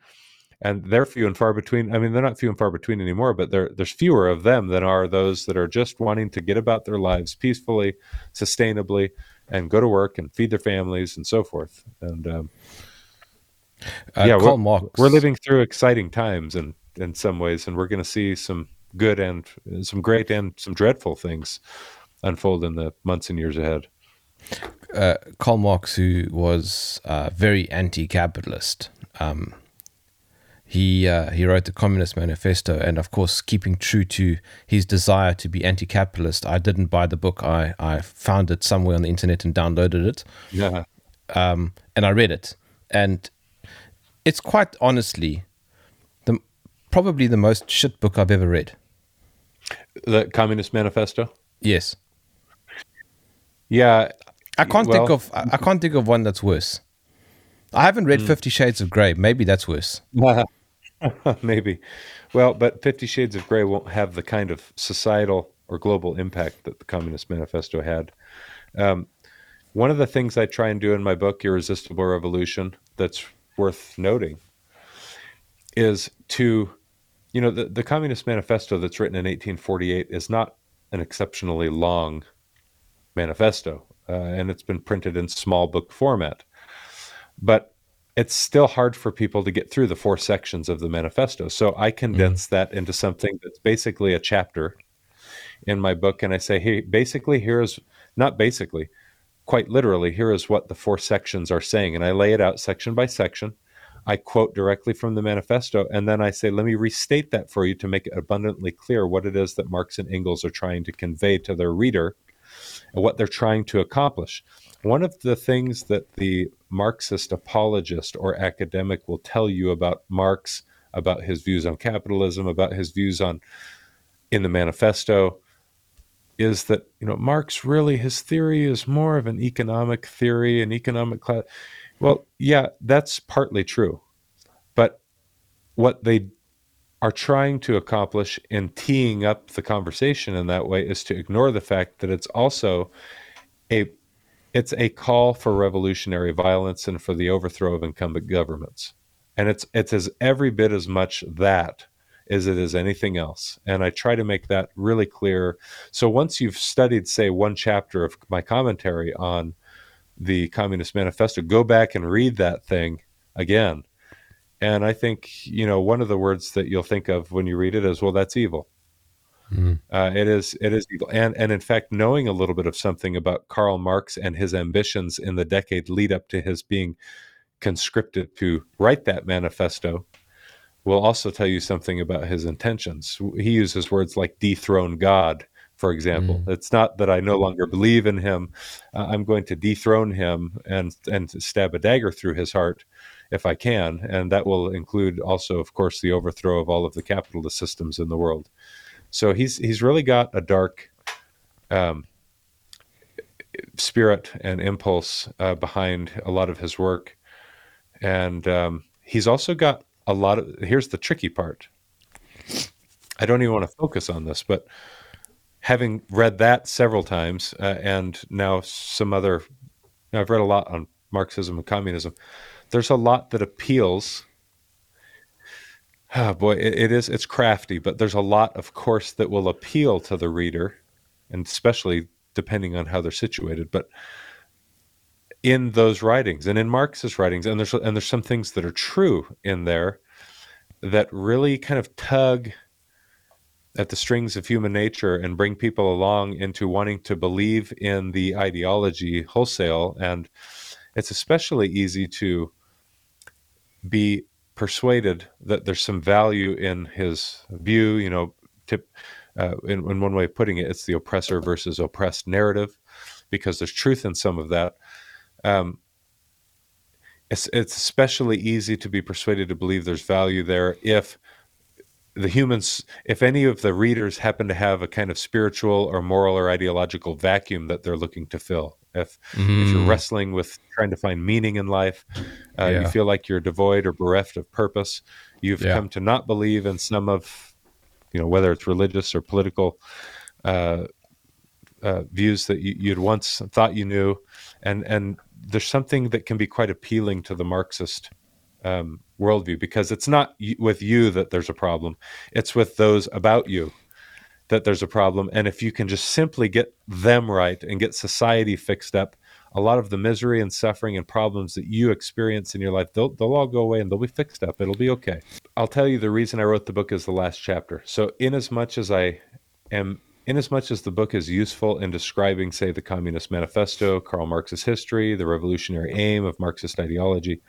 And they're few and far between. I mean, they're not few and far between anymore, but there's fewer of them than are those that are just wanting to get about their lives peacefully, sustainably, and go to work and feed their families and so forth. And um, uh, yeah, we're, we're, living through exciting times in in some ways, and we're going to see some good and some great and some dreadful things unfold in the months and years ahead uh, Karl Marx, who was uh, very anti-capitalist, um, he uh, he wrote the Communist Manifesto, and of course, keeping true to his desire to be anti-capitalist, I didn't buy the book. I I found it somewhere on the internet and downloaded it. Yeah, um, and I read it, and it's quite honestly the probably the most shit book I've ever read. The Communist Manifesto. Yes. Yeah, I can't well, think of I can't think of one that's worse. I haven't read mm. Fifty Shades of Grey. Maybe that's worse. Maybe. Well, but Fifty Shades of Grey won't have the kind of societal or global impact that the Communist Manifesto had. Um, one of the things I try and do in my book, Irresistible Revolution, that's worth noting is to, you know, the, the Communist Manifesto that's written in 1848 is not an exceptionally long manifesto uh, and it's been printed in small book format. But it's still hard for people to get through the four sections of the manifesto. So I condense mm. that into something that's basically a chapter in my book. And I say, hey, basically, here is not basically, quite literally, here is what the four sections are saying. And I lay it out section by section. I quote directly from the manifesto, and then I say, let me restate that for you to make it abundantly clear what it is that Marx and Engels are trying to convey to their reader and what they're trying to accomplish. One of the things that the Marxist apologist or academic will tell you about Marx, about his views on capitalism, about his views on in the manifesto, is that you know Marx really his theory is more of an economic theory, an economic class. Well, yeah, that's partly true, but what they are trying to accomplish in teeing up the conversation in that way is to ignore the fact that it's also a it's a call for revolutionary violence and for the overthrow of incumbent governments and it's it's as every bit as much that as it is anything else. And I try to make that really clear. So once you've studied, say, one chapter of my commentary on the Communist Manifesto, go back and read that thing again. And I think, you know, one of the words that you'll think of when you read it is, well, that's evil. Mm. Uh, it is it is evil. And and in fact, knowing a little bit of something about Karl Marx and his ambitions in the decade lead up to his being conscripted to write that manifesto will also tell you something about his intentions. He uses words like dethrone God, for example. Mm. It's not that I no longer believe in him. Uh, I'm going to dethrone him and and stab a dagger through his heart if I can, and that will include also, of course, the overthrow of all of the capitalist systems in the world. So he's he's really got a dark um, spirit and impulse uh, behind a lot of his work, and um, he's also got a lot of here's the tricky part. I don't even want to focus on this but having read that several times uh, and now some other i've read a lot on marxism and communism there's a lot that appeals oh boy it, it is it's crafty but there's a lot of course that will appeal to the reader and especially depending on how they're situated but in those writings and in Marx's writings, and there's and there's some things that are true in there that really kind of tug at the strings of human nature and bring people along into wanting to believe in the ideology wholesale. And it's especially easy to be persuaded that there's some value in his view. You know, tip, uh, in, in one way of putting it, it's the oppressor versus oppressed narrative, because there's truth in some of that um, it's, it's especially easy to be persuaded to believe there's value there if the humans, if any of the readers happen to have a kind of spiritual or moral or ideological vacuum that they're looking to fill. If, mm. if you're mm. wrestling with trying to find meaning in life, uh, yeah. you feel like you're devoid or bereft of purpose, you've yeah. come to not believe in some of, you know, whether it's religious or political uh, uh, views that you, you'd once thought you knew, and and there's something that can be quite appealing to the Marxist um, worldview because it's not with you that there's a problem; it's with those about you that there's a problem. And if you can just simply get them right and get society fixed up, a lot of the misery and suffering and problems that you experience in your life, they'll, they'll all go away and they'll be fixed up. It'll be okay. I'll tell you the reason I wrote the book is the last chapter. So, in as much as I am Inasmuch as much as the book is useful in describing, say, the Communist Manifesto, Karl Marx's history, the revolutionary aim of Marxist ideology,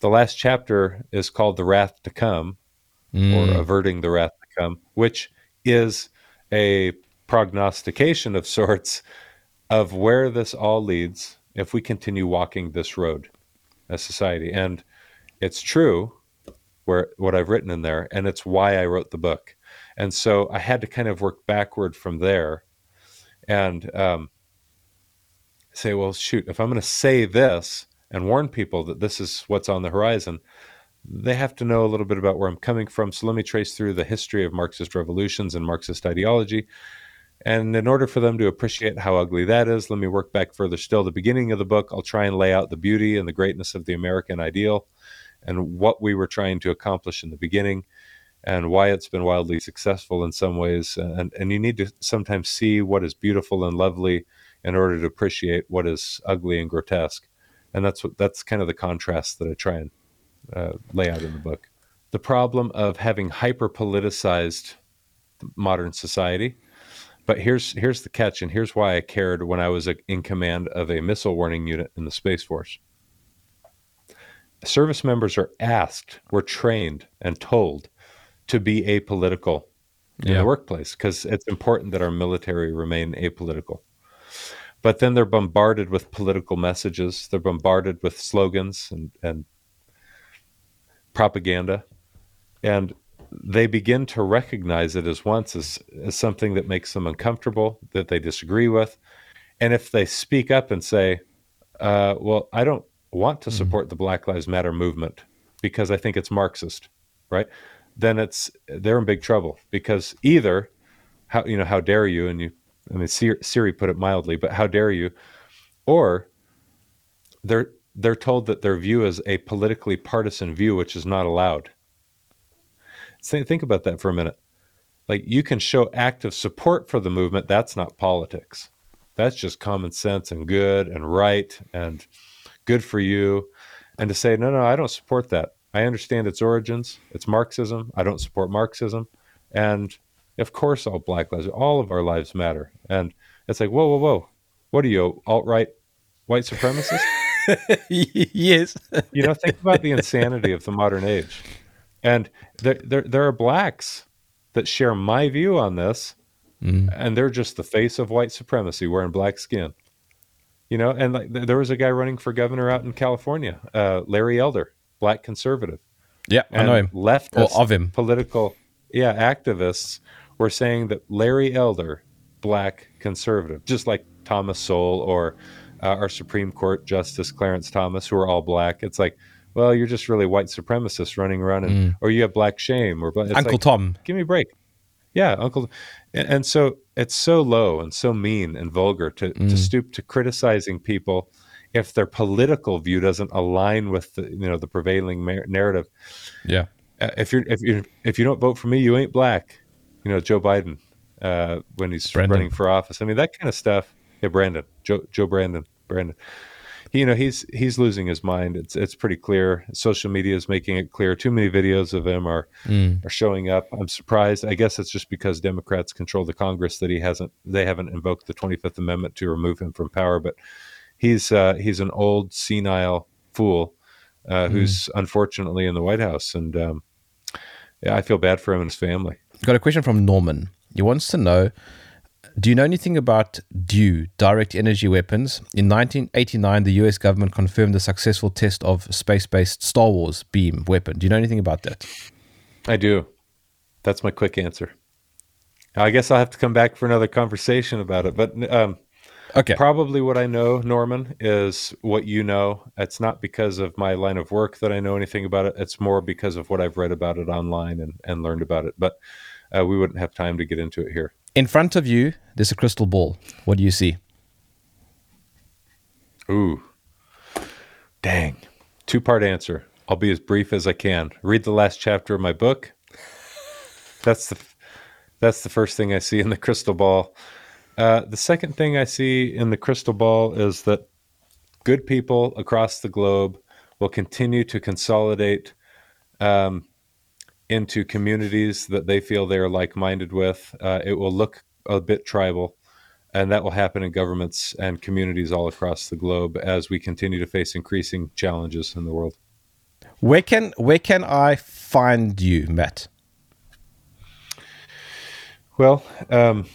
the last chapter is called The Wrath to Come, mm. or Averting the Wrath to Come, which is a prognostication of sorts of where this all leads if we continue walking this road as society. And it's true where what I've written in there, and it's why I wrote the book. And so I had to kind of work backward from there and um, say, well, shoot, if I'm going to say this and warn people that this is what's on the horizon, they have to know a little bit about where I'm coming from. So let me trace through the history of Marxist revolutions and Marxist ideology. And in order for them to appreciate how ugly that is, let me work back further still. The beginning of the book, I'll try and lay out the beauty and the greatness of the American ideal and what we were trying to accomplish in the beginning and why it's been wildly successful in some ways. And, and you need to sometimes see what is beautiful and lovely in order to appreciate what is ugly and grotesque. And that's what that's kind of the contrast that I try and uh, lay out in the book. The problem of having hyper politicized modern society. But here's here's the catch, and here's why I cared when I was in command of a missile warning unit in the Space Force. Service members are asked, were trained, and told to be apolitical in yeah. the workplace because it's important that our military remain apolitical. But then they're bombarded with political messages. They're bombarded with slogans and, and propaganda. And they begin to recognize it as once as, as something that makes them uncomfortable, that they disagree with. And if they speak up and say, uh, well, I don't want to mm-hmm. support mm-hmm. the Black Lives Matter movement because I think it's Marxist, right? then it's they're in big trouble because either how you know how dare you and you I mean Siri put it mildly, but how dare you, or they're they're told that their view is a politically partisan view, which is not allowed. Think about that for a minute. Like you can show active support for the movement. That's not politics. That's just common sense and good and right and good for you. And to say, no, no, I don't support that. I understand its origins. It's Marxism. I don't support Marxism. And of course, all black lives, all of our lives matter. And it's like, whoa, whoa, whoa. What are you, alt right white supremacist? yes. you know, think about the insanity of the modern age. And there, there, there are blacks that share my view on this, mm. and they're just the face of white supremacy wearing black skin. You know, and like there was a guy running for governor out in California, uh, Larry Elder, black conservative. Yeah, and I know him. Left of him. Political, yeah, activists were saying that Larry Elder, black conservative, just like Thomas Sowell or uh, our Supreme Court Justice Clarence Thomas, who are all black. It's like, well, you're just really white supremacists running around, and mm. or you have black shame, or Uncle like, Tom. Give me a break. Yeah, Uncle. And, and, so it's so low and so mean and vulgar to, mm. to stoop to criticizing people if their political view doesn't align with the you know the prevailing narrative. Yeah. Uh, if you're if you if you don't vote for me, you ain't black. You know Joe Biden uh, when he's Brandon. running for office. I mean that kind of stuff. Yeah, Brandon, Joe Joe Brandon. Brandon. You know, he's he's losing his mind. It's it's pretty clear. Social media is making it clear. Too many videos of him are mm. are showing up. I'm surprised. I guess it's just because Democrats control the Congress that he hasn't they haven't invoked the 25th Amendment to remove him from power. But he's uh, he's an old senile fool uh, mm. who's unfortunately in the White House, and um, yeah, I feel bad for him and his family. Got a question from Norman. He wants to know do you know anything about DEW, direct energy weapons? In 1989, the US government confirmed the successful test of space based Star Wars beam weapon. Do you know anything about that? I do. That's my quick answer. I guess I'll have to come back for another conversation about it. But um, okay, probably what I know, Norman, is what you know. It's not because of my line of work that I know anything about it. It's more because of what I've read about it online and, and learned about it. But uh, we wouldn't have time to get into it here. In front of you, there's a crystal ball. What do you see? Ooh. Dang. Two part answer. I'll be as brief as I can. Read the last chapter of my book. That's the that's the first thing I see in the crystal ball. Uh, the second thing I see in the crystal ball is that good people across the globe will continue to consolidate um, into communities that they feel they're like minded with. Uh, it will look a bit tribal, and that will happen in governments and communities all across the globe as we continue to face increasing challenges in the world. Where can where can I find you, Matt? Well, um,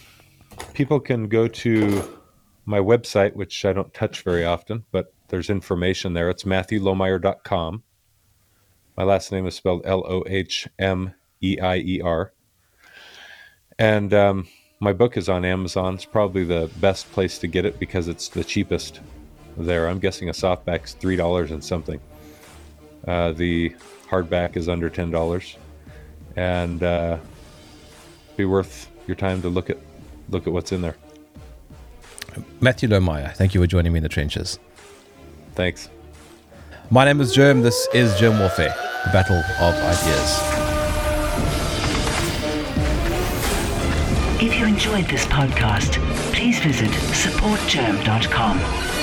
people can go to my website, which I don't touch very often, but there's information there. It's matthewlohmeier.com. My last name is spelled L O H M E I E R. And um, my book is on Amazon. It's probably the best place to get it because it's the cheapest there. I'm guessing a softback's three dollars and something. Uh, the hardback is under ten dollars, and uh, be worth your time to look at look at what's in there. Matthew Lohmeier, thank you for joining me in the trenches. Thanks. My name is Germ. This is Germ Warfare the battle of ideas. If you enjoyed this podcast, please visit supportgerm.com